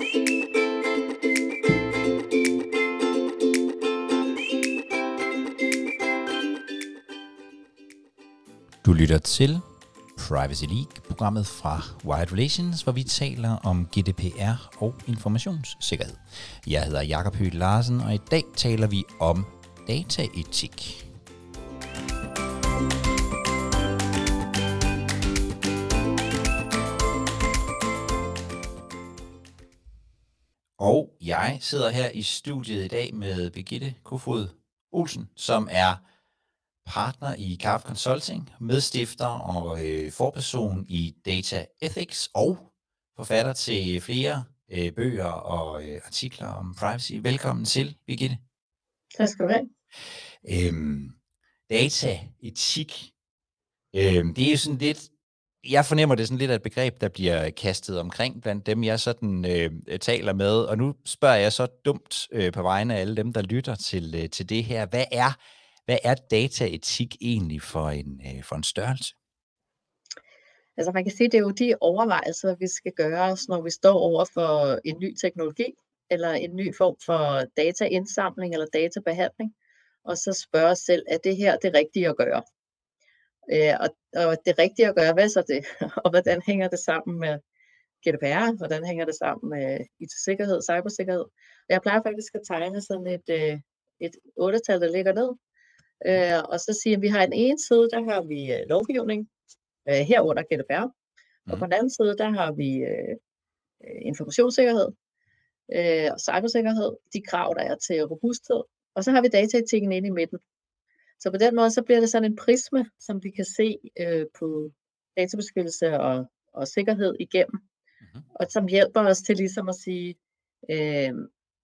Du lytter til Privacy League, programmet fra Wired Relations, hvor vi taler om GDPR og informationssikkerhed. Jeg hedder Jakob Høgh Larsen, og i dag taler vi om dataetik. Jeg sidder her i studiet i dag med Birgitte Kofod Olsen, som er partner i Carve Consulting, medstifter og øh, forperson i Data Ethics og forfatter til flere øh, bøger og øh, artikler om privacy. Velkommen til, Birgitte. Tak skal du have. Øhm, dataetik, øhm, det er jo sådan lidt, jeg fornemmer det er sådan lidt af et begreb, der bliver kastet omkring blandt dem, jeg sådan øh, taler med, og nu spørger jeg så dumt øh, på vegne af alle dem, der lytter til, øh, til det her. Hvad er hvad er dataetik egentlig for en, øh, for en størrelse? Altså man kan sige, det er jo de overvejelser, vi skal gøre os, når vi står over for en ny teknologi, eller en ny form for dataindsamling eller databehandling, og så spørge os selv, er det her det rigtige at gøre? Øh, og, og det rigtige at gøre, hvad så det? og hvordan hænger det sammen med GDPR? Hvordan hænger det sammen med IT-sikkerhed, cybersikkerhed? Og jeg plejer faktisk at tegne sådan et, øh, et 8-tal, der ligger ned, Øh, og så siger vi, at vi har en ene side, der har vi øh, lovgivning, øh, herunder GDPR, mm. og på den anden side, der har vi øh, øh, informationssikkerhed øh, og cybersikkerhed, de krav, der er til robusthed, og så har vi dataetikken inde i midten. Så på den måde, så bliver det sådan en prisme, som vi kan se øh, på databeskyttelse og, og sikkerhed igennem, mm-hmm. og som hjælper os til ligesom at sige, øh,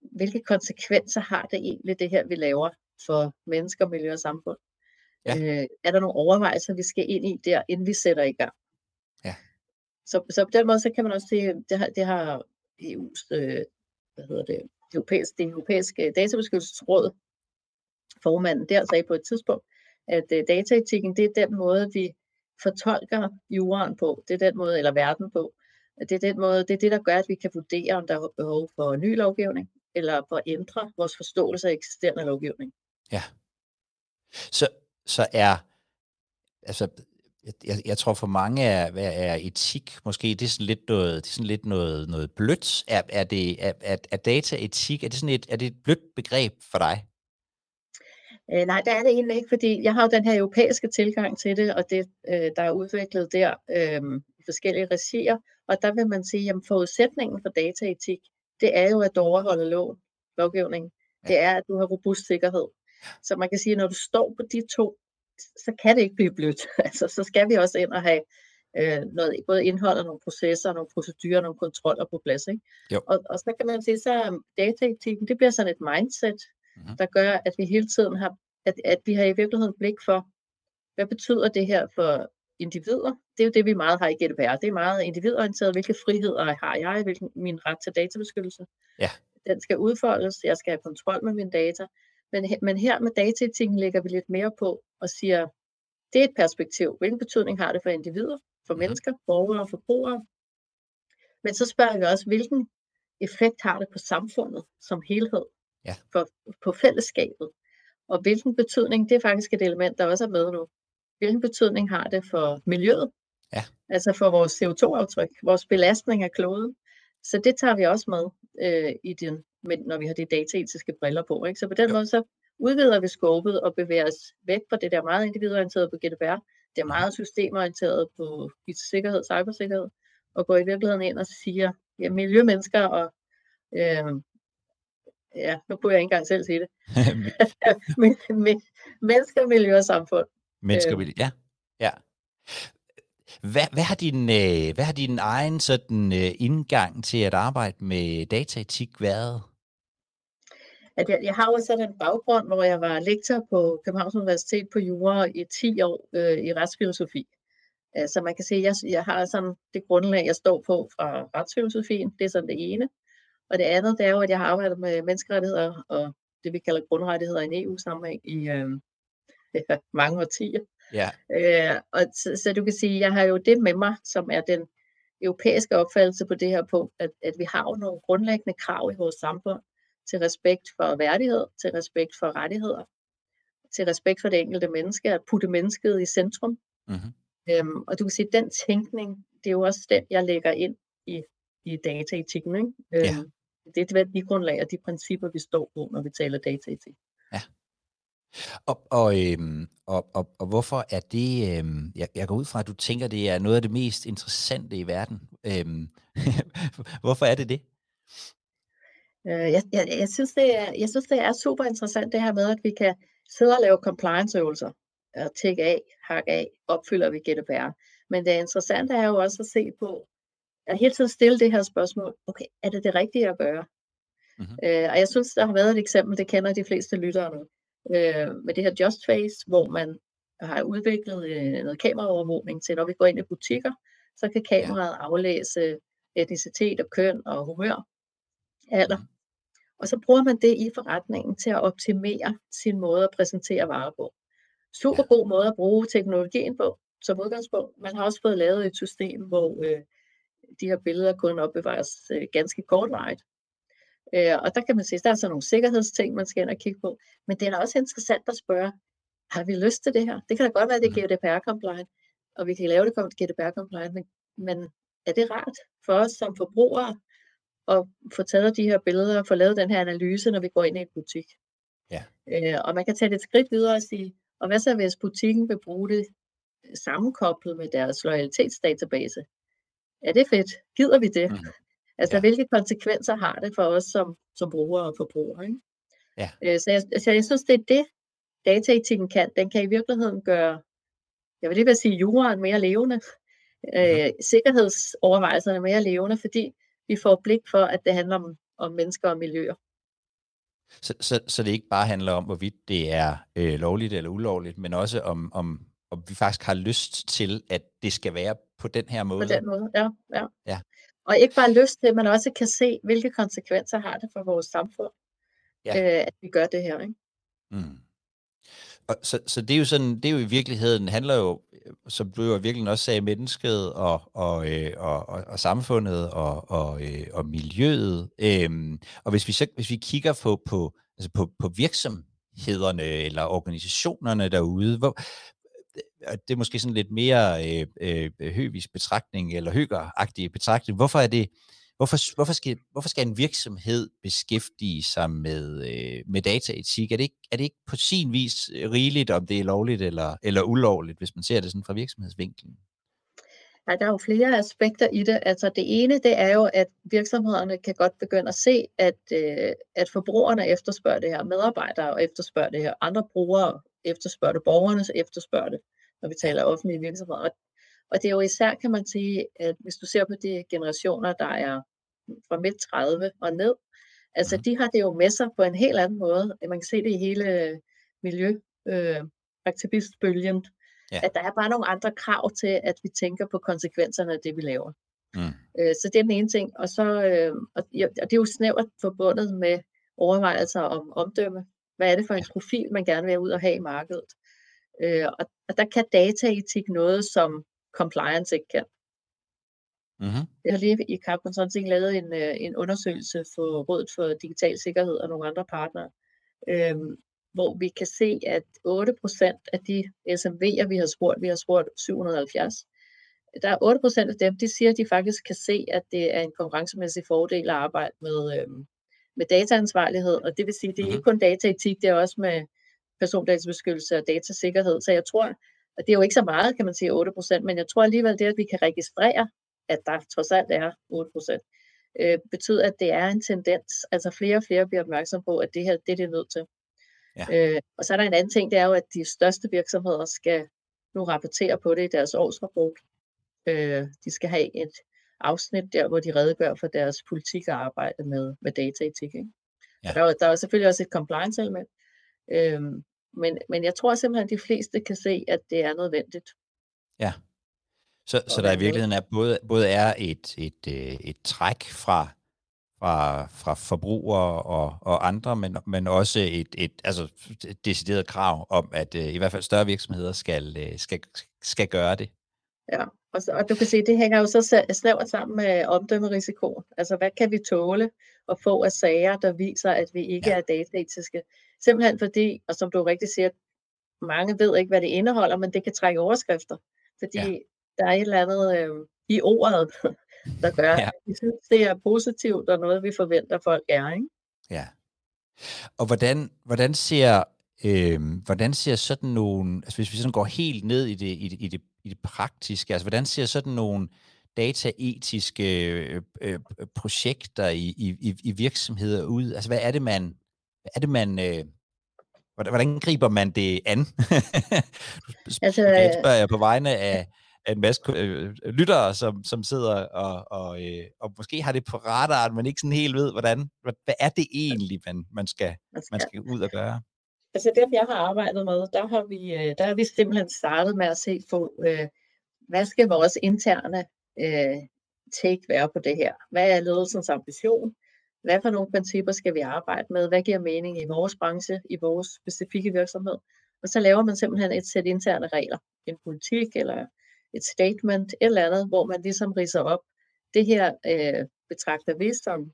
hvilke konsekvenser har det egentlig, det her, vi laver for mennesker, miljø og samfund. Ja. Øh, er der nogle overvejelser, vi skal ind i der, inden vi sætter i gang? Ja. Så, så på den måde, så kan man også sige, det har, det har EU's, øh, hvad hedder det, det europæiske, det europæiske databeskyttelsesråd, formanden der sagde på et tidspunkt, at øh, dataetikken, det er den måde, vi fortolker jorden på, det er den måde, eller verden på, det er den måde, det er det, der gør, at vi kan vurdere, om der er behov for ny lovgivning, eller for at ændre vores forståelse af eksisterende lovgivning. Ja. Så, så er, altså, jeg, jeg tror for mange er, er etik måske, det er sådan lidt noget, det er sådan lidt noget, noget blødt. Er, er, det, er, er, er dataetik, er det sådan et, er det et blødt begreb for dig? Øh, nej, det er det egentlig ikke, fordi jeg har jo den her europæiske tilgang til det, og det, øh, der er udviklet der øh, i forskellige regier, og der vil man sige, at forudsætningen for dataetik, det er jo, at du overholder loven, lovgivningen. Det er, at du har robust sikkerhed. Så man kan sige, at når du står på de to, så kan det ikke blive blødt. altså, så skal vi også ind og have øh, noget, både indhold og nogle processer, nogle procedurer, nogle kontroller på plads. Ikke? Jo. Og, og så kan man sige, så dataetikken, det bliver sådan et mindset, mm-hmm. der gør, at vi hele tiden har, at, at vi har i virkeligheden blik for, hvad betyder det her for individer? Det er jo det, vi meget har i GDPR. Det er meget individorienteret. Hvilke friheder har jeg? Hvilken min ret til databeskyttelse? Ja. Den skal udfoldes. Jeg skal have kontrol med mine data. Men, men her med dataetikken lægger vi lidt mere på og siger, det er et perspektiv. Hvilken betydning har det for individer, for mhm. mennesker, borgere og forbrugere? Men så spørger vi også, hvilken effekt har det på samfundet som helhed, ja. for, på fællesskabet? Og hvilken betydning, det er faktisk et element, der også er med nu, hvilken betydning har det for miljøet? Ja. Altså for vores CO2-aftryk, vores belastning af kloden. Så det tager vi også med øh, i den, når vi har de dataetiske briller på. Ikke? Så på den ja. måde så udvider vi skåbet og bevæger os væk fra det der meget individorienteret på GDPR. Det er meget systemorienteret på sikkerhed, cybersikkerhed, og går i virkeligheden ind og siger, ja, miljømennesker og øh, ja, nu kunne jeg ikke engang selv sige det. mennesker, miljø og samfund. Mennesker, øh, ja. ja. Hvad, hvad, har din, øh, hvad har din egen sådan, øh, indgang til at arbejde med dataetik været? At jeg, jeg har jo sådan en baggrund, hvor jeg var lektor på Københavns Universitet på jura i 10 år øh, i retsfilosofi. Så man kan sige, at jeg, jeg har sådan det grundlag, jeg står på fra retsfilosofien. Det er sådan det ene. Og det andet, det er jo, at jeg har arbejdet med menneskerettigheder og det, vi kalder grundrettigheder i en EU-sammenhæng i øh, ja, mange årtier. Ja. Øh, og så, så du kan sige, jeg har jo det med mig, som er den europæiske opfattelse på det her punkt, at, at vi har jo nogle grundlæggende krav i vores samfund til respekt for værdighed, til respekt for rettigheder, til respekt for det enkelte menneske, at putte mennesket i centrum. Mm-hmm. Øhm, og du kan sige, at den tænkning, det er jo også den, jeg lægger ind i, i dataetikken. Ikke? Øhm, ja. Det er et værdigrundlag og de principper, vi står på, når vi taler dataetik. Ja. Og, og, øhm, og, og, og hvorfor er det, øhm, jeg, jeg går ud fra, at du tænker, det er noget af det mest interessante i verden. Øhm, hvorfor er det det? Øh, jeg, jeg, jeg, synes, det er, jeg synes, det er super interessant det her med, at vi kan sidde og lave compliance-øvelser, og tække af, hakke af, opfylder vi GDPR. Men det interessante er jo også at se på, at hele tiden stille det her spørgsmål, okay, er det det rigtige at gøre? Mm-hmm. Øh, og jeg synes, der har været et eksempel, det kender de fleste lyttere nu, øh, med det her Just Face, hvor man har udviklet øh, noget kameraovervågning til, når vi går ind i butikker, så kan kameraet ja. aflæse etnicitet og køn og humør, alder. Mm. Og så bruger man det i forretningen til at optimere sin måde at præsentere varer på. Super god måde at bruge teknologien på, som udgangspunkt. Man har også fået lavet et system, hvor øh, de her billeder kun opbevares øh, ganske kortvarigt. Øh, og der kan man sige, at der er så nogle sikkerhedsting, man skal ind og kigge på. Men det er da også interessant at spørge, har vi lyst til det her? Det kan da godt være, at det er GDPR-compliant, og vi kan lave det GDPR-compliant, men, men er det rart for os som forbrugere at få taget de her billeder og få lavet den her analyse, når vi går ind i en butik? Ja. Øh, og man kan tage det et skridt videre og sige, og hvad så hvis butikken vil bruge det sammenkoblet med deres loyalitetsdatabase? Er det fedt? Gider vi det? Mm. Altså, ja. hvilke konsekvenser har det for os som, som brugere og forbrugere? Ikke? Ja. Øh, så, jeg, så jeg synes, det er det, dataetikken kan. Den kan i virkeligheden gøre, jeg vil lige vil sige, juraen mere levende, øh, mhm. sikkerhedsovervejelserne mere levende, fordi vi får blik for, at det handler om, om mennesker og miljøer. Så, så, så det ikke bare handler om, hvorvidt det er øh, lovligt eller ulovligt, men også om, om, om vi faktisk har lyst til, at det skal være på den her måde. På den måde, ja. ja. ja. Og ikke bare lyst til, men også kan se, hvilke konsekvenser har det for vores samfund, ja. øh, at vi gør det her. Ikke? Mm. Og så, så det er jo sådan, det er jo i virkeligheden, handler jo, som du jo virkelig også sagde, mennesket og, og, øh, og, og, og samfundet og, og, øh, og miljøet. Øhm, og hvis vi så hvis vi kigger på, på, altså på, på virksomhederne eller organisationerne derude, hvor, Øh, det er måske sådan lidt mere øh, øh, høvis betragtning eller høgeragtig betragtning. Hvorfor er det, hvorfor, hvorfor, skal, hvorfor skal en virksomhed beskæftige sig med, øh, med dataetik? Er det, ikke, er det ikke på sin vis rigeligt, om det er lovligt eller, eller ulovligt, hvis man ser det sådan fra virksomhedsvinklen? Ja, der er jo flere aspekter i det. Altså det ene, det er jo, at virksomhederne kan godt begynde at se, at, øh, at forbrugerne efterspørger det her, medarbejdere efterspørger det her, andre brugere efterspørger det, borgerne efterspørger det, når vi taler offentlige virksomheder. Og, og det er jo især, kan man sige, at hvis du ser på de generationer, der er fra midt 30 og ned, altså mhm. de har det jo med sig på en helt anden måde. Man kan se det i hele miljø, øh, ja. at der er bare nogle andre krav til, at vi tænker på konsekvenserne af det, vi laver. Mm. Øh, så det er den ene ting. Og, så, øh, og det er jo snævert forbundet med overvejelser om omdømme. Hvad er det for en profil, man gerne vil ud og have i markedet? Øh, og, og der kan dataetik noget, som compliance ikke kan. Mm-hmm. Jeg har lige i Carbon Consulting lavet en, øh, en undersøgelse for Rådet for Digital Sikkerhed og nogle andre partnere, øh, hvor vi kan se, at 8% af de SMV'er, vi har spurgt, vi har spurgt 770, der er 8% af dem, de siger, at de faktisk kan se, at det er en konkurrencemæssig fordel at arbejde med, øh, med dataansvarlighed, og det vil sige, det er mm-hmm. ikke kun dataetik, det er også med persondatabeskyttelse og datasikkerhed, så jeg tror, og det er jo ikke så meget, kan man sige, 8%, men jeg tror alligevel det, at vi kan registrere, at der trods alt er 8%, øh, betyder, at det er en tendens, altså flere og flere bliver opmærksom på, at det her, det er det nødt til. Ja. Øh, og så er der en anden ting, det er jo, at de største virksomheder skal nu rapportere på det i deres årsrapport. Øh, de skal have et afsnit der, hvor de redegør for deres politik og arbejde med, med dataetik. Ikke? Ja. Der, er, der er selvfølgelig også et compliance element, øh, men, men jeg tror simpelthen, at de fleste kan se, at det er nødvendigt. Ja, så, så der i virkeligheden er både, både er et, et, et, øh, et træk fra fra, fra forbrugere og, og andre, men, men også et, et, altså et decideret krav om, at uh, i hvert fald større virksomheder skal, uh, skal, skal gøre det. Ja, og, så, og du kan se, det hænger jo så snævert sammen med omdømmerisikoen. Altså, hvad kan vi tåle at få af sager, der viser, at vi ikke ja. er dataetiske? Simpelthen fordi, og som du rigtig siger, mange ved ikke, hvad det indeholder, men det kan trække overskrifter. Fordi ja. der er et eller andet øh, i ordet, der gør, ja. at vi synes, det er positivt og noget, vi forventer folk er. Ikke? Ja. Og hvordan, hvordan ser øh, hvordan ser sådan nogle, altså hvis vi sådan går helt ned i det, i det, i det, i det praktiske, altså hvordan ser sådan nogle dataetiske øh, øh, projekter i, i, i virksomheder ud? Altså hvad er det, man, hvad er det, man øh, hvordan griber man det an? altså, jeg spørger jeg på vegne af, af en masse øh, lyttere, som, som sidder og, og, øh, og måske har det på radaren, men ikke sådan helt ved, hvordan, hvad, hvad er det egentlig, man, man, skal, man skal ud og gøre? Altså det, jeg har arbejdet med, der har vi, øh, der har vi simpelthen startet med at se på, øh, hvad skal vores interne øh, take være på det her? Hvad er ledelsens ambition? Hvad for nogle principper skal vi arbejde med? Hvad giver mening i vores branche, i vores specifikke virksomhed? Og så laver man simpelthen et sæt interne regler, en politik eller et statement, et eller andet, hvor man ligesom riser op, det her øh, betragter vi som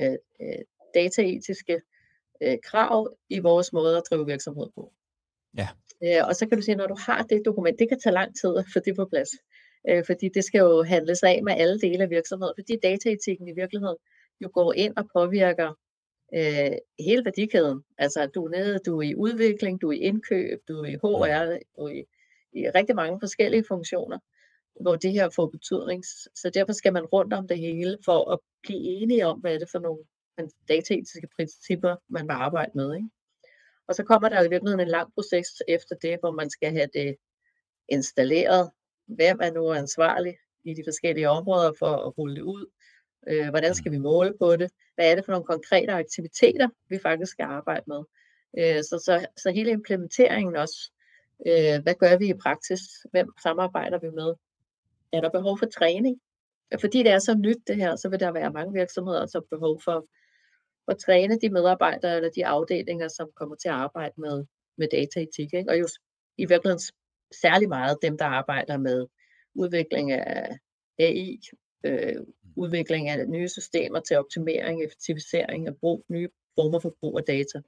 øh, øh, dataetiske øh, krav i vores måde at drive virksomhed på. Ja. Øh, og så kan du sige, når du har det dokument, det kan tage lang tid at få det på plads. Øh, fordi det skal jo handles af med alle dele af virksomheden, fordi dataetikken i virkeligheden jo går ind og påvirker øh, hele værdikæden. Altså du er nede, du er i udvikling, du er i indkøb, du er i HR, du er i, i rigtig mange forskellige funktioner, hvor det her får betydning. Så derfor skal man rundt om det hele for at blive enige om, hvad er det for nogle dataetiske principper, man vil arbejde med. Ikke? Og så kommer der i virkeligheden en lang proces efter det, hvor man skal have det installeret. Hvem er nu ansvarlig i de forskellige områder for at rulle det ud? Øh, hvordan skal vi måle på det? Hvad er det for nogle konkrete aktiviteter, vi faktisk skal arbejde med? Øh, så, så, så hele implementeringen også. Øh, hvad gør vi i praksis? Hvem samarbejder vi med? Er der behov for træning? Fordi det er så nyt det her, så vil der være mange virksomheder, som har behov for at træne de medarbejdere eller de afdelinger, som kommer til at arbejde med, med dataetik. Ikke? Og jo i virkeligheden særlig meget dem, der arbejder med udvikling af AI, øh, udvikling af nye systemer til optimering, effektivisering af brug, nye former for brug af data.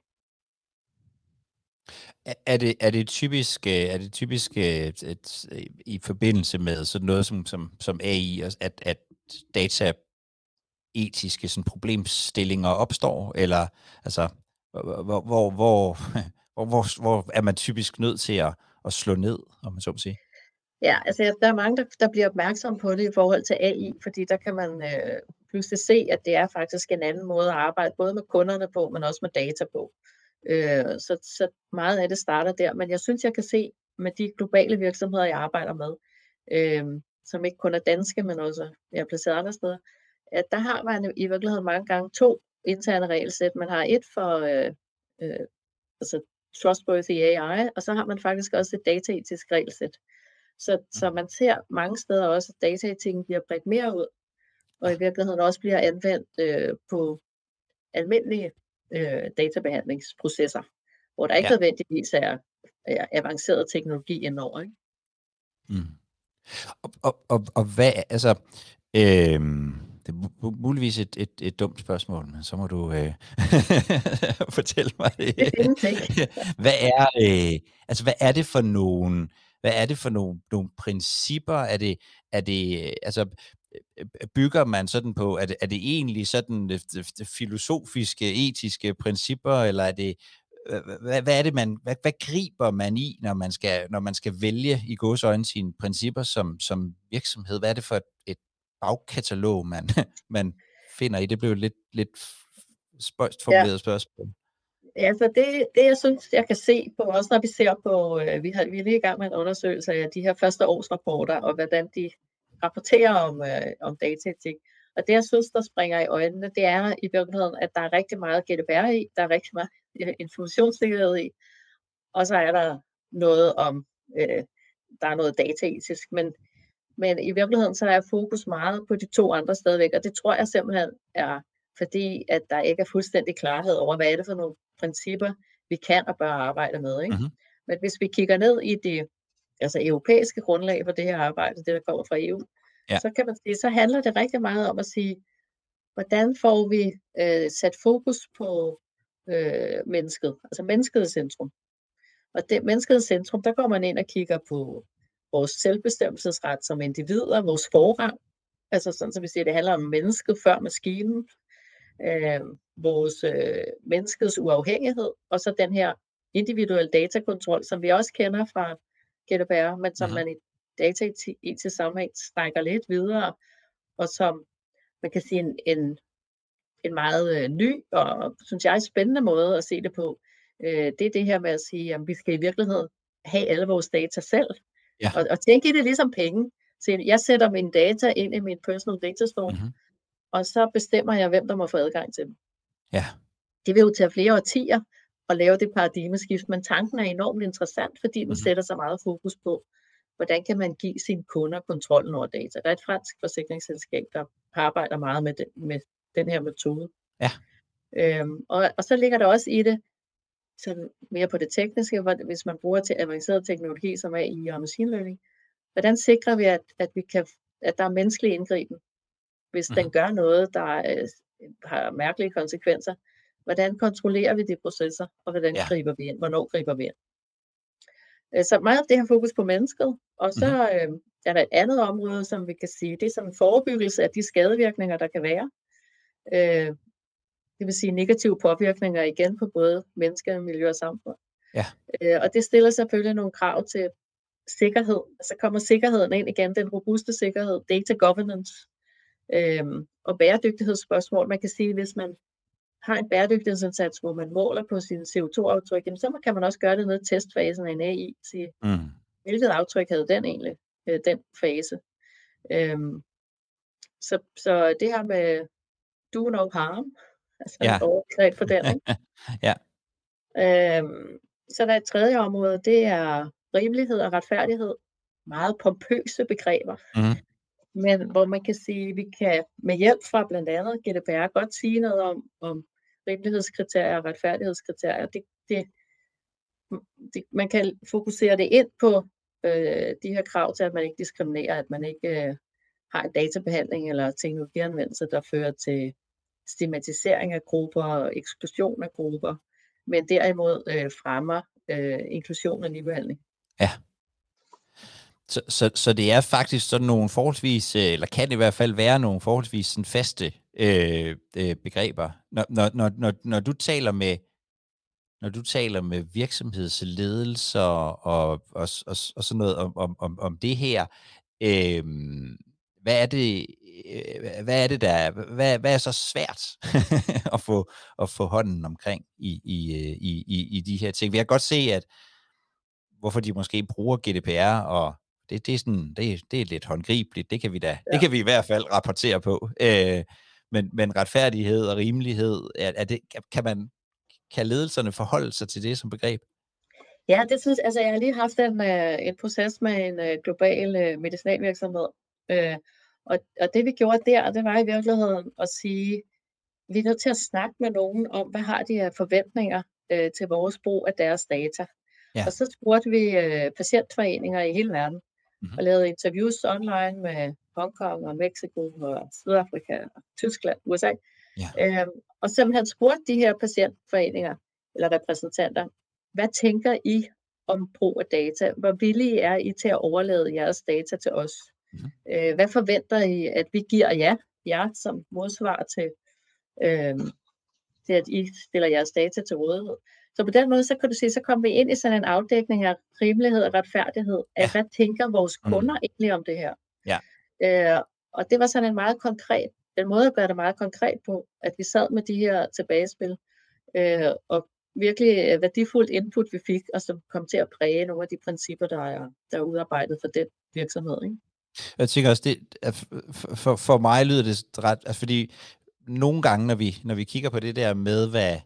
Er det, er det typisk, øh, er det typisk et, øh, et, i forbindelse med sådan noget som, som, som AI, at, at data etiske sådan, problemstillinger opstår, eller altså, hvor, hvor, hvor, hvor, hvor, hvor er man typisk nødt til at, at slå ned, om man så må sige? Ja, altså der er mange, der, der bliver opmærksom på det i forhold til AI, fordi der kan man øh, pludselig se, at det er faktisk en anden måde at arbejde, både med kunderne på, men også med data på. Øh, så, så meget af det starter der, men jeg synes, jeg kan se med de globale virksomheder, jeg arbejder med, øh, som ikke kun er danske, men også er placeret andre steder, at der har man i virkeligheden mange gange to interne regelsæt. Man har et for øh, øh, altså trustworthy AI, og så har man faktisk også et dataetisk regelsæt. Så, så mm. man ser mange steder også, at dataetikken bliver bredt mere ud, og i virkeligheden også bliver anvendt øh, på almindelige øh, databehandlingsprocesser, hvor der ikke ja. nødvendigvis er, er avanceret teknologi indover. Ikke? Mm. Og, og, og, og hvad, altså, øh, det er muligvis et, et, et dumt spørgsmål, men så må du øh, fortælle mig det. hvad er øh, altså hvad er det for nogle hvad er det for nogle, nogle principper? Er det er det altså bygger man sådan på er det, er det egentlig sådan det, det filosofiske etiske principper eller er det hvad, hvad er det man hvad, hvad griber man i når man skal når man skal vælge i godsøjne sine principper som som virksomhed? Hvad er det for et, et bagkatalog, man, man finder i? Det blev lidt, lidt spøjst formuleret ja. spørgsmål. Ja, så det, det, jeg synes, jeg kan se på, også når vi ser på, øh, vi, har, vi er lige i gang med en undersøgelse af de her første års rapporter, og hvordan de rapporterer om, øh, om dataetik. Og det, jeg synes, der springer i øjnene, det er i virkeligheden, at der er rigtig meget GDPR i, der er rigtig meget informationssikkerhed i, og så er der noget om, øh, der er noget dataetisk, men men i virkeligheden så er fokus meget på de to andre stadigvæk, og det tror jeg simpelthen er fordi, at der ikke er fuldstændig klarhed over, hvad er det for nogle principper, vi kan og bør arbejde med. Ikke? Mm-hmm. Men hvis vi kigger ned i de altså europæiske grundlag for det her arbejde, det der kommer fra EU, ja. så kan man sige, så handler det rigtig meget om at sige, hvordan får vi øh, sat fokus på øh, mennesket, altså mennesket i centrum. Og det mennesket i centrum, der går man ind og kigger på vores selvbestemmelsesret som individer, vores forrang, altså sådan, så vi siger, det handler om mennesket før maskinen, øh, vores øh, menneskets uafhængighed, og så den her individuelle datakontrol, som vi også kender fra GDPR, men som mm-hmm. man i data i til sammenhæng strækker lidt videre, og som man kan sige en, en, en meget øh, ny og, synes jeg, spændende måde at se det på. Øh, det er det her med at sige, at vi skal i virkeligheden have alle vores data selv, ja. og, og tænke i det ligesom penge. Så jeg sætter mine data ind i min personal data store, mm-hmm. og så bestemmer jeg, hvem der må få adgang til dem. Ja. Det vil jo tage flere årtier at lave det paradigmeskift, men tanken er enormt interessant, fordi den mm-hmm. sætter så meget fokus på, hvordan kan man give sine kunder kontrollen over data. Der er et fransk forsikringsselskab, der arbejder meget med den, med den her metode. Ja. Øhm, og, og så ligger der også i det, så mere på det tekniske, hvor, hvis man bruger til avanceret teknologi som AI og machine learning, hvordan sikrer vi, at, at, vi kan, at der er menneskelig indgriben, hvis mm. den mhm. gør noget, der øh, har mærkelige konsekvenser. Hvordan kontrollerer vi de processer, og hvordan ja. griber vi ind? Hvornår griber vi ind? Øh, så meget af det har fokus på mennesket, og så mm. øh, er der et andet område, som vi kan sige, det er en forebyggelse af de skadevirkninger, der kan være. Øh, det vil sige negative påvirkninger igen på både mennesker, miljø og samfund. Ja. Øh, og det stiller selvfølgelig nogle krav til sikkerhed. Så kommer sikkerheden ind igen, den robuste sikkerhed, data governance øh, og bæredygtighedsspørgsmål. Man kan sige, hvis man har en bæredygtighedsindsats, hvor man måler på sin CO2-aftryk, så kan man også gøre det ned i testfasen af en AI. Sige, mm. Hvilket aftryk havde den egentlig, øh, den fase? Øhm, så, så det her med do no harm, altså ja. overgreb på den. Ikke? ja. Øhm, så der er et tredje område, det er rimelighed og retfærdighed. Meget pompøse begreber. Mm. Men hvor man kan sige, at vi kan med hjælp fra blandt andet GDPR godt sige noget om, om rimelighedskriterier og retfærdighedskriterier. Det, det, det, man kan fokusere det ind på øh, de her krav til, at man ikke diskriminerer, at man ikke øh, har en databehandling eller teknologianvendelse, der fører til stigmatisering af grupper og eksklusion af grupper, men derimod øh, fremmer øh, inklusion og ligebehandling. Ja. Så, så, så det er faktisk sådan nogle forholdsvis, øh, eller kan det i hvert fald være nogle forholdsvis sådan faste øh, øh, begreber. Når, når, når, når, når du taler med når du taler med virksomhedsledelser og, og, og, og sådan noget om, om, om, om det her, øh, hvad er det, hvad er det der, hvad, hvad er så svært at få at få hånden omkring i, i, øh, i, i, i de her ting? Vi kan godt se, at hvorfor de måske bruger GDPR og det, det, er sådan, det, det er lidt håndgribeligt, det kan vi da, ja. det kan vi i hvert fald rapportere på. Øh, men, men retfærdighed og rimelighed, er, er det, kan, man, kan ledelserne forholde sig til det som begreb? Ja, det synes altså jeg har lige haft en, uh, en proces med en global medicinalvirksomhed, uh, og, og det vi gjorde der, det var i virkeligheden at sige, vi er nødt til at snakke med nogen om, hvad har de af forventninger uh, til vores brug af deres data. Ja. Og så spurgte vi uh, patientforeninger i hele verden, mm-hmm. og lavede interviews online med Hongkong og Mexico og Sydafrika og Tyskland, USA. Ja. Øhm, og simpelthen spurgte de her patientforeninger eller repræsentanter, hvad tænker I om brug af data? Hvor villige er I til at overlade jeres data til os? Mm-hmm. Øh, hvad forventer I, at vi giver jer, jer som modsvar til, øh, til, at I stiller jeres data til rådighed? Så på den måde, så kan du sige, så kommer vi ind i sådan en afdækning af rimelighed og retfærdighed, af ja. hvad tænker vores mm. kunder mm. egentlig om det her? Ja. Øh, og det var sådan en meget konkret, en måde at gøre det meget konkret på, at vi sad med de her tilbagespil, øh, og virkelig værdifuldt input, vi fik, og som kom til at præge nogle af de principper, der er, der er udarbejdet for den virksomhed. Ikke? Jeg tænker også, det, for, for mig lyder det ret, altså fordi nogle gange, når vi, når vi kigger på det der med, hvad,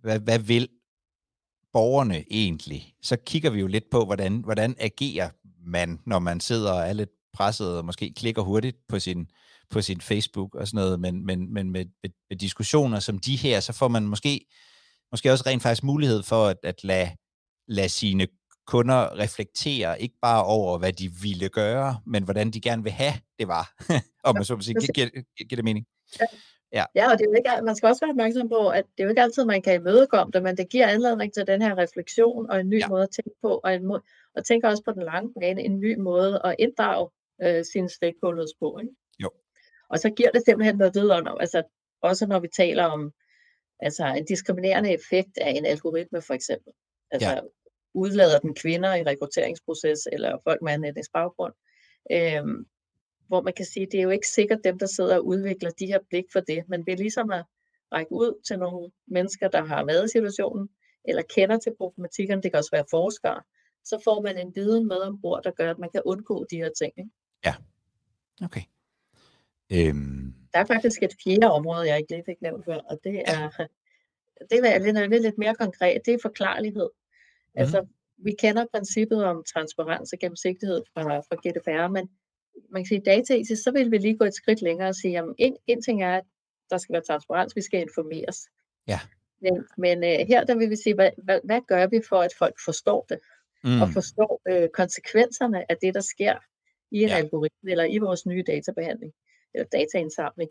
hvad, hvad vil borgerne egentlig, så kigger vi jo lidt på, hvordan, hvordan agerer man, når man sidder og er lidt presset og måske klikker hurtigt på sin, på sin Facebook og sådan noget, men, men, men med, med, med diskussioner som de her, så får man måske, måske også rent faktisk mulighed for at, at lade, lade sine kunder reflekterer ikke bare over, hvad de ville gøre, men hvordan de gerne vil have, det var. Om man så vil sige, giver, det mening? Ja. Ja. ja, og det er jo ikke, man skal også være opmærksom på, at det er jo ikke altid, man kan imødekomme det, men det giver anledning til den her refleksion og en ny ja. måde at tænke på, og, en må, og tænker også på den lange bane en ny måde at inddrage øh, sine stakeholders på. Ikke? Jo. Og så giver det simpelthen noget videre, altså også når vi taler om altså en diskriminerende effekt af en algoritme for eksempel. Altså ja. Udlader den kvinder i rekrutteringsproces eller folk med anden etnisk baggrund. Øhm, hvor man kan sige, det er jo ikke sikkert dem, der sidder og udvikler de her blik for det, men er ligesom at række ud til nogle mennesker, der har været i situationen, eller kender til problematikken, det kan også være forskere, så får man en viden med ombord, der gør, at man kan undgå de her ting. Ikke? Ja, okay. Øhm... Der er faktisk et fjerde område, jeg ikke lige fik nævnt før, og det er, det er lidt, lidt, lidt mere konkret, det er forklarlighed. Mm. Altså, vi kender princippet om transparens og gennemsigtighed fra, fra GDPR, men man kan sige dataetisk, så vil vi lige gå et skridt længere og sige, at en, en ting er, at der skal være transparens, vi skal informeres. Ja. Men, men uh, her der vil vi sige, hvad, hvad, hvad gør vi for, at folk forstår det? Mm. Og forstår uh, konsekvenserne af det, der sker i en ja. algoritme, eller i vores nye databehandling, eller dataindsamling.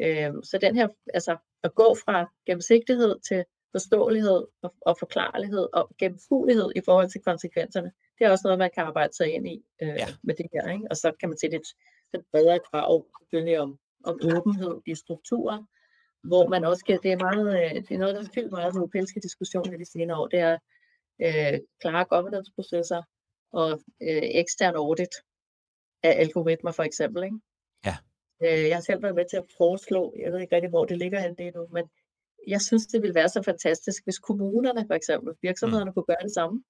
Uh, så den her, altså at gå fra gennemsigtighed til forståelighed og, og forklarlighed og gennemfuelighed i forhold til konsekvenserne, det er også noget, man kan arbejde sig ind i øh, ja. med det her. Ikke? Og så kan man se lidt, lidt bredere krav selvfølgelig om, om åbenhed i strukturer, hvor man også kan, det er, meget, øh, det er noget, der har fyldt meget den europæiske diskussion i de senere år, det er øh, klare governance-processer og øh, ekstern audit af algoritmer for eksempel. Ikke? Ja. Øh, jeg har selv været med til at foreslå, jeg ved ikke rigtig, hvor det ligger hen det nu, men jeg synes, det ville være så fantastisk, hvis kommunerne for eksempel, virksomhederne mm. kunne gøre det samme.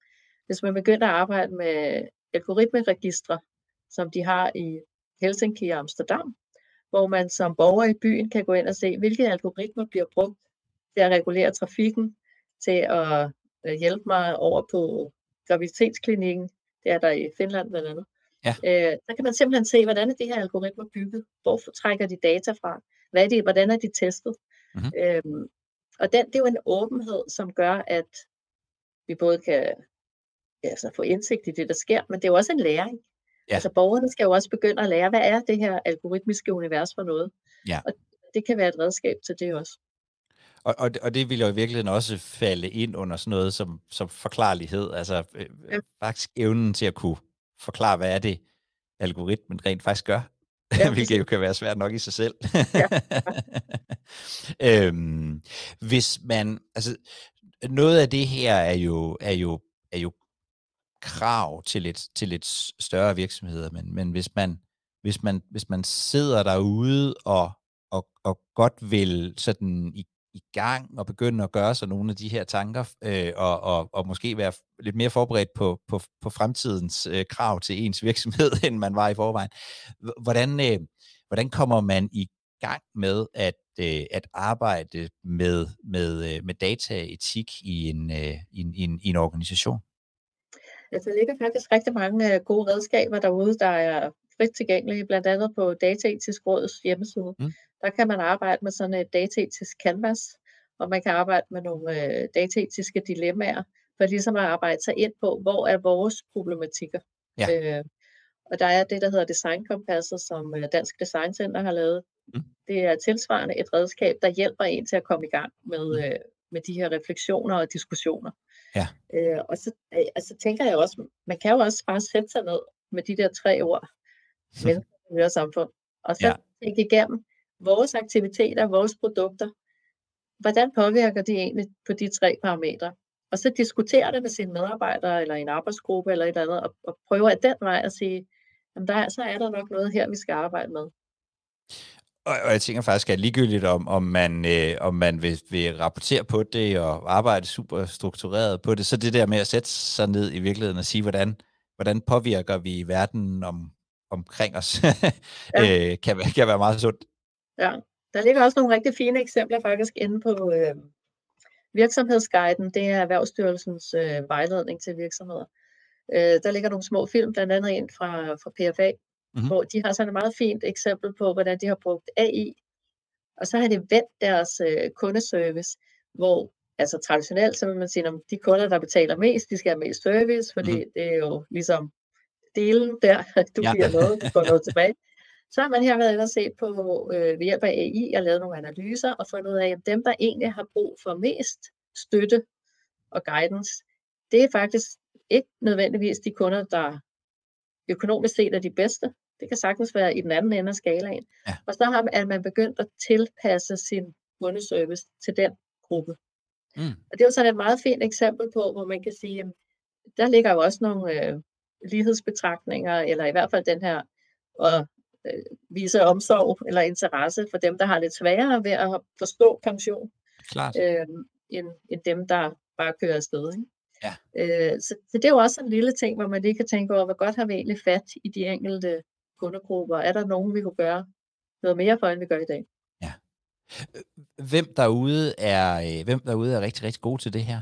Hvis man begynder at arbejde med algoritmeregistre, som de har i Helsinki og Amsterdam, hvor man som borger i byen kan gå ind og se, hvilke algoritmer bliver brugt til at regulere trafikken, til at øh, hjælpe mig over på graviditetsklinikken, det er der i Finland blandt andet. Ja. Øh, så kan man simpelthen se, hvordan er de her algoritmer bygget, hvor trækker de data fra, hvad er de, hvordan er de testet. Mm-hmm. Øhm, og den, det er jo en åbenhed, som gør, at vi både kan altså, få indsigt i det, der sker, men det er jo også en læring. Ja. Altså borgerne skal jo også begynde at lære, hvad er det her algoritmiske univers for noget? Ja. Og det kan være et redskab til det også. Og, og, og det vil jo i virkeligheden også falde ind under sådan noget som, som forklarlighed, altså øh, ja. faktisk evnen til at kunne forklare, hvad er det, algoritmen rent faktisk gør, ja, hvilket jo kan være svært nok i sig selv. Ja. øhm, hvis man, altså noget af det her er jo, er jo, er jo krav til lidt, til lidt større virksomheder, men, men hvis, man, hvis, man, hvis man sidder derude og, og, og godt vil sådan i, i gang og begynde at gøre sig nogle af de her tanker, øh, og, og, og måske være lidt mere forberedt på, på, på fremtidens øh, krav til ens virksomhed, end man var i forvejen. Hvordan, øh, hvordan kommer man i gang med at, øh, at arbejde med, med, øh, med dataetik i en, øh, i, en, i, en, i en organisation? Altså, der ligger faktisk rigtig mange øh, gode redskaber derude, der er frit tilgængelige, blandt andet på Dataetisk Råds hjemmeside. Mm. Der kan man arbejde med sådan et dataetisk canvas, og man kan arbejde med nogle øh, dataetiske dilemmaer, for ligesom at arbejde sig ind på, hvor er vores problematikker. Ja. Øh, og der er det, der hedder Designkompasset, som øh, Dansk Design Center har lavet. Mm. Det er tilsvarende et redskab, der hjælper en til at komme i gang med, mm. øh, med de her refleksioner og diskussioner. Ja. Øh, og så øh, altså, tænker jeg også, man kan jo også bare sætte sig ned med de der tre ord, mennesker, samfund, og så ja. tænke igennem vores aktiviteter, vores produkter, hvordan påvirker de egentlig på de tre parametre? Og så diskutere det med sine medarbejdere, eller en arbejdsgruppe, eller et eller andet, og, og prøve at den vej at sige, jamen der, så er der nok noget her, vi skal arbejde med. Og, og jeg tænker faktisk, at ligegyldigt om, om man, øh, om man vil, vil rapportere på det og arbejde super struktureret på det, så det der med at sætte sig ned i virkeligheden og sige, hvordan, hvordan påvirker vi verden om, omkring os, ja. øh, kan, kan være meget sundt. Ja, der ligger også nogle rigtig fine eksempler faktisk inde på øh, virksomhedsguiden. Det er Erhvervsstyrelsens øh, vejledning til virksomheder. Øh, der ligger nogle små film, blandt andet en fra, fra PFA, mm-hmm. hvor de har sådan et meget fint eksempel på, hvordan de har brugt AI, og så har de vendt deres øh, kundeservice, hvor altså traditionelt, så vil man sige, at de kunder, der betaler mest, de skal have mest service, fordi mm-hmm. det er jo ligesom delen der, du ja. giver noget, du får noget tilbage. Så har man her været inde og set på øh, ved hjælp af AI og lavet nogle analyser og fundet ud af, at dem, der egentlig har brug for mest støtte og guidance, det er faktisk ikke nødvendigvis de kunder, der økonomisk set er de bedste. Det kan sagtens være i den anden ende af skalaen. Ja. Og så har man, at man begyndt at tilpasse sin kundeservice til den gruppe. Mm. Og det er jo sådan et meget fint eksempel på, hvor man kan sige, at der ligger jo også nogle øh, lighedsbetragtninger, eller i hvert fald den her øh, vise omsorg eller interesse for dem, der har lidt sværere ved at forstå pension, Klart. Øh, end, end dem, der bare kører afsted. Ikke? Ja. Øh, så, så det er jo også en lille ting, hvor man lige kan tænke over, hvor godt har vi egentlig fat i de enkelte kundegrupper. Er der nogen, vi kunne gøre noget mere for, end vi gør i dag? Ja. Hvem derude er, øh, hvem derude er rigtig, rigtig god til det her?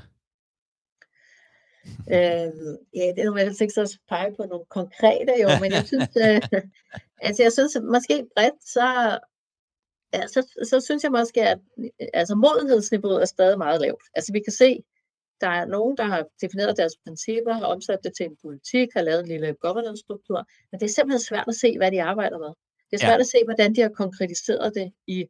Øh, ja, det er jo ikke så pege på nogle konkrete jo, men jeg synes, øh, altså jeg synes måske bredt, så, ja, så, så synes jeg måske, at altså modenhedsniveauet er stadig meget lavt. Altså vi kan se, der er nogen, der har defineret deres principper, har omsat det til en politik, har lavet en lille governance-struktur, men det er simpelthen svært at se, hvad de arbejder med. Det er svært ja. at se, hvordan de har konkretiseret det i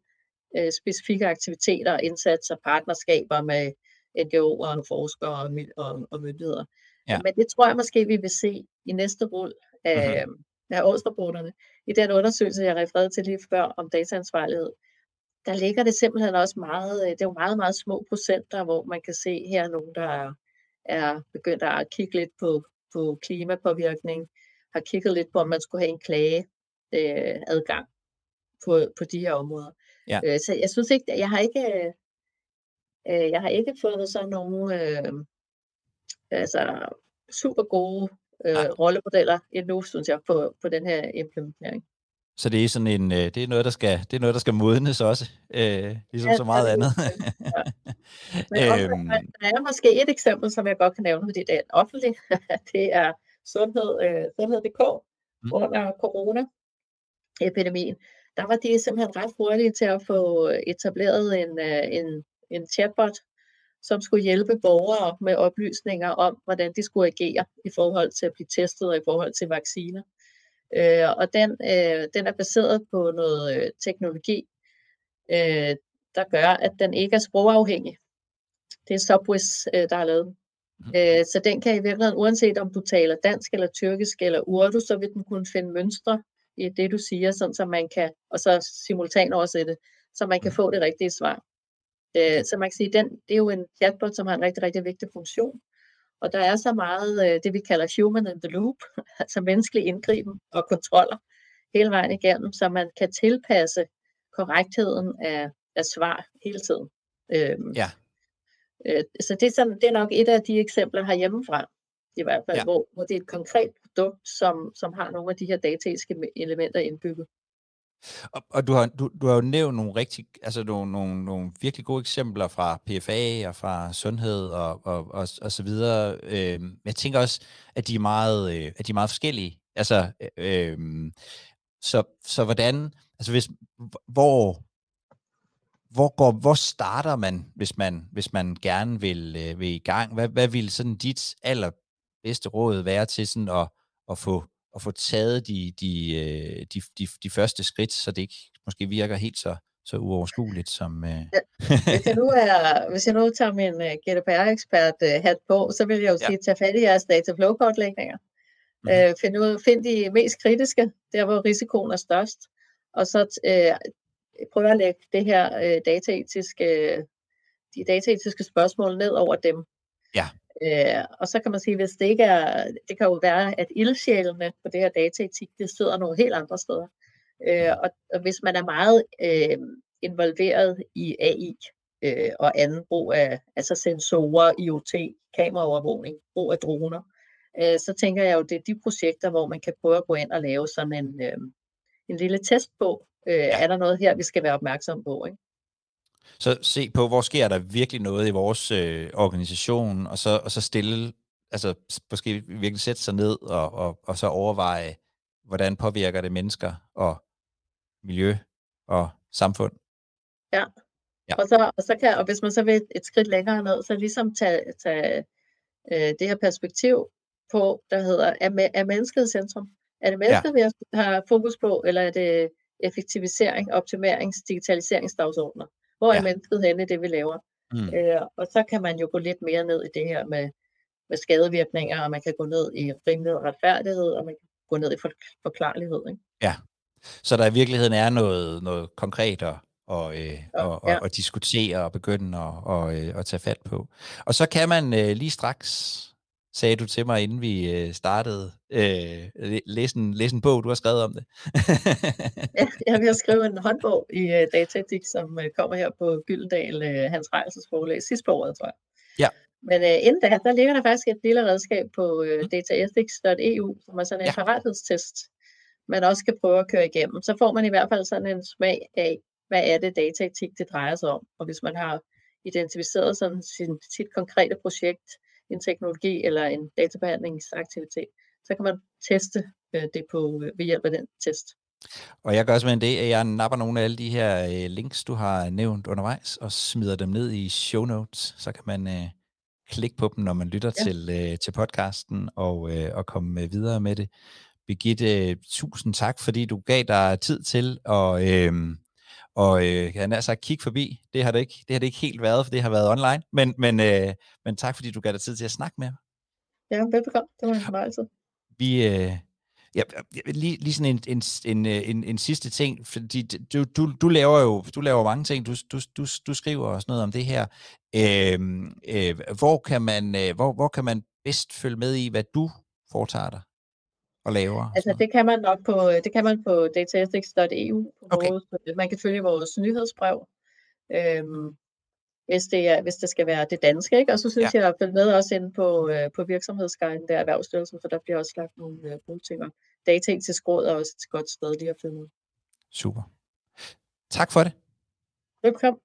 øh, specifikke aktiviteter, indsatser, partnerskaber med NGO'er og forskere og, og, og myndigheder. Ja. Men det tror jeg måske, vi vil se i næste rul af, mm-hmm. af årsrapporterne. I den undersøgelse, jeg refererede til lige før om dataansvarlighed, der ligger det simpelthen også meget, øh, det er jo meget, meget små procenter, hvor man kan se her nogen, der er, er begyndt at kigge lidt på, på klimapåvirkning, har kigget lidt på, om man skulle have en klage øh, adgang på, på de her områder. Ja. Øh, så jeg synes ikke, jeg har ikke, øh, jeg har ikke fundet sådan nogle øh, altså super gode øh, rollemodeller endnu, synes jeg, på, på den her implementering. Så det er sådan en, øh, det er noget, der skal, det er noget, der skal modnes også, øh, ligesom ja, så meget andet. ja. Men øhm. der er måske et eksempel, som jeg godt kan nævne, fordi det er offentligt. det er sundhed, øh, sundhed.dk mm. under corona-epidemien. Der var de simpelthen ret hurtige til at få etableret en, øh, en, en chatbot, som skulle hjælpe borgere med oplysninger om, hvordan de skulle agere i forhold til at blive testet og i forhold til vacciner. Øh, og den, øh, den er baseret på noget øh, teknologi, øh, der gør, at den ikke er sprogafhængig. Det er Subwiz, øh, der har lavet Mm. Øh, så den kan i virkeligheden, uanset om du taler dansk eller tyrkisk eller urdu, så vil den kunne finde mønstre i det, du siger, sådan så man kan, og så simultan oversætte, så man kan mm. få det rigtige svar. Øh, så man kan sige, den, det er jo en chatbot, som har en rigtig, rigtig vigtig funktion. Og der er så meget øh, det, vi kalder human in the loop, altså menneskelig indgriben og kontroller hele vejen igennem, så man kan tilpasse korrektheden af, af svar hele tiden. Øhm, ja. Øh, så det er, sådan, det er nok et af de eksempler herhjemmefra, i hvert fald, ja. hvor, hvor det er et konkret produkt, som, som har nogle af de her dataiske elementer indbygget. Og, og du, har, du, du har jo nævnt nogle rigtig, altså nogle, nogle, nogle virkelig gode eksempler fra PFA og fra sundhed og, og, og, og så videre. Øh, jeg tænker også, at de er meget, øh, at de er meget forskellige. Altså, øh, øhm, så, så hvordan, altså hvis, hvor, hvor, går, hvor starter man, hvis man, hvis man gerne vil, øh, vil i gang? Hvad, hvad vil sådan dit allerbedste råd være til sådan at, at få at få taget de, de, øh, de, de, de første skridt, så det ikke måske virker helt så, så uoverskueligt som... Uh... Ja, hvis, jeg nu er, hvis jeg nu tager min uh, GDPR-ekspert uh, hat på, så vil jeg jo ja. sige, tage fat i jeres data flow kortlægninger. Mm. Uh, find, ud, find de mest kritiske, der hvor risikoen er størst, og så uh, prøve at lægge det her uh, dataetiske, de dataetiske spørgsmål ned over dem. Ja. Øh, og så kan man sige, hvis det ikke er, det kan jo være, at ildsjælene på det her dataetik, det sidder nogle helt andre steder. Øh, og, og hvis man er meget øh, involveret i AI øh, og anden brug af altså sensorer, IoT, kameraovervågning, brug af droner, øh, så tænker jeg jo, det er de projekter, hvor man kan prøve at gå ind og lave sådan en, øh, en lille test på, øh, er der noget her, vi skal være opmærksom på. Ikke? Så se på, hvor sker der virkelig noget i vores øh, organisation, og så, og så stille, altså måske virkelig sætte sig ned og, og, og så overveje, hvordan påvirker det mennesker og miljø og samfund. Ja, Ja. Og, så, og, så kan, og hvis man så vil et skridt længere ned, så ligesom tage, tage øh, det her perspektiv på, der hedder, er, er mennesket centrum? Er det mennesket, ja. vi har fokus på, eller er det effektivisering, optimerings, digitaliseringsdagsordner? Hvor er ja. mennesket henne det, vi laver? Mm. Øh, og så kan man jo gå lidt mere ned i det her med, med skadevirkninger, og man kan gå ned i rimelighed og retfærdighed, og man kan gå ned i for, forklarlighed. Ikke? Ja, så der i virkeligheden er noget, noget konkret og, og, øh, og, ja. og, og diskutere og begynde at, og, øh, at tage fat på. Og så kan man øh, lige straks sagde du til mig, inden vi øh, startede, øh, læse, en, læse en bog, du har skrevet om det. ja, jeg har skrevet en håndbog i uh, dataetik, som uh, kommer her på Gyldendal, uh, Hans Rejses forlag, sidste på året, tror jeg. Ja. Men uh, inden da, der ligger der faktisk et lille redskab på uh, dataethics.eu, som er sådan en ja. parathedstest, man også kan prøve at køre igennem. Så får man i hvert fald sådan en smag af, hvad er det dataetik, det drejer sig om. Og hvis man har identificeret sådan sin, sit konkrete projekt, en teknologi eller en databehandlingsaktivitet, så kan man teste øh, det på, øh, ved hjælp af den test. Og jeg gør simpelthen det, at jeg napper nogle af alle de her øh, links, du har nævnt undervejs, og smider dem ned i show notes, så kan man øh, klikke på dem, når man lytter ja. til, øh, til podcasten, og, øh, og komme videre med det. Birgitte, tusind tak, fordi du gav dig tid til at, øh, og øh, jeg har sagt kigge forbi. Det har det ikke, det har det ikke helt været, for det har været online. Men, men, øh, men tak, fordi du gav dig tid til at snakke med mig. Ja, velbekomme. Det var en fornøjelse. Vi, øh, ja, lige, lige sådan en, en, en, en, en sidste ting, fordi du, du, du laver jo du laver mange ting, du, du, du, du skriver også noget om det her. Øh, øh, hvor, kan man, øh, hvor, hvor kan man bedst følge med i, hvad du foretager dig? Og laver? Altså det kan man nok på, det kan man på dataethics.eu. Okay. Vores, man kan følge vores nyhedsbrev, øhm, hvis, det er, hvis det skal være det danske. Ikke? Og så synes ja. jeg at følge med også ind på, øh, på virksomhedsguiden der Erhvervsstyrelsen, for der bliver også lagt nogle øh, gode ting. Og dataetisk råd er også et godt sted lige at følge med. Super. Tak for det. Velkommen.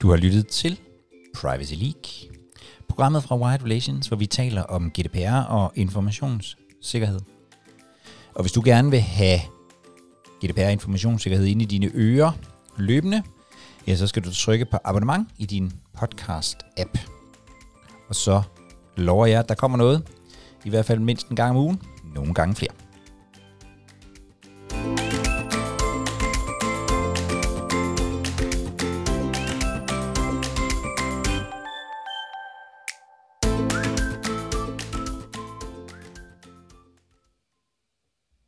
Du har lyttet til Privacy League Programmet fra Wired Relations, hvor vi taler om GDPR og informationssikkerhed. Og hvis du gerne vil have GDPR informationssikkerhed ind i dine ører løbende, ja, så skal du trykke på abonnement i din podcast-app. Og så lover jeg, at der kommer noget, i hvert fald mindst en gang om ugen, nogle gange flere.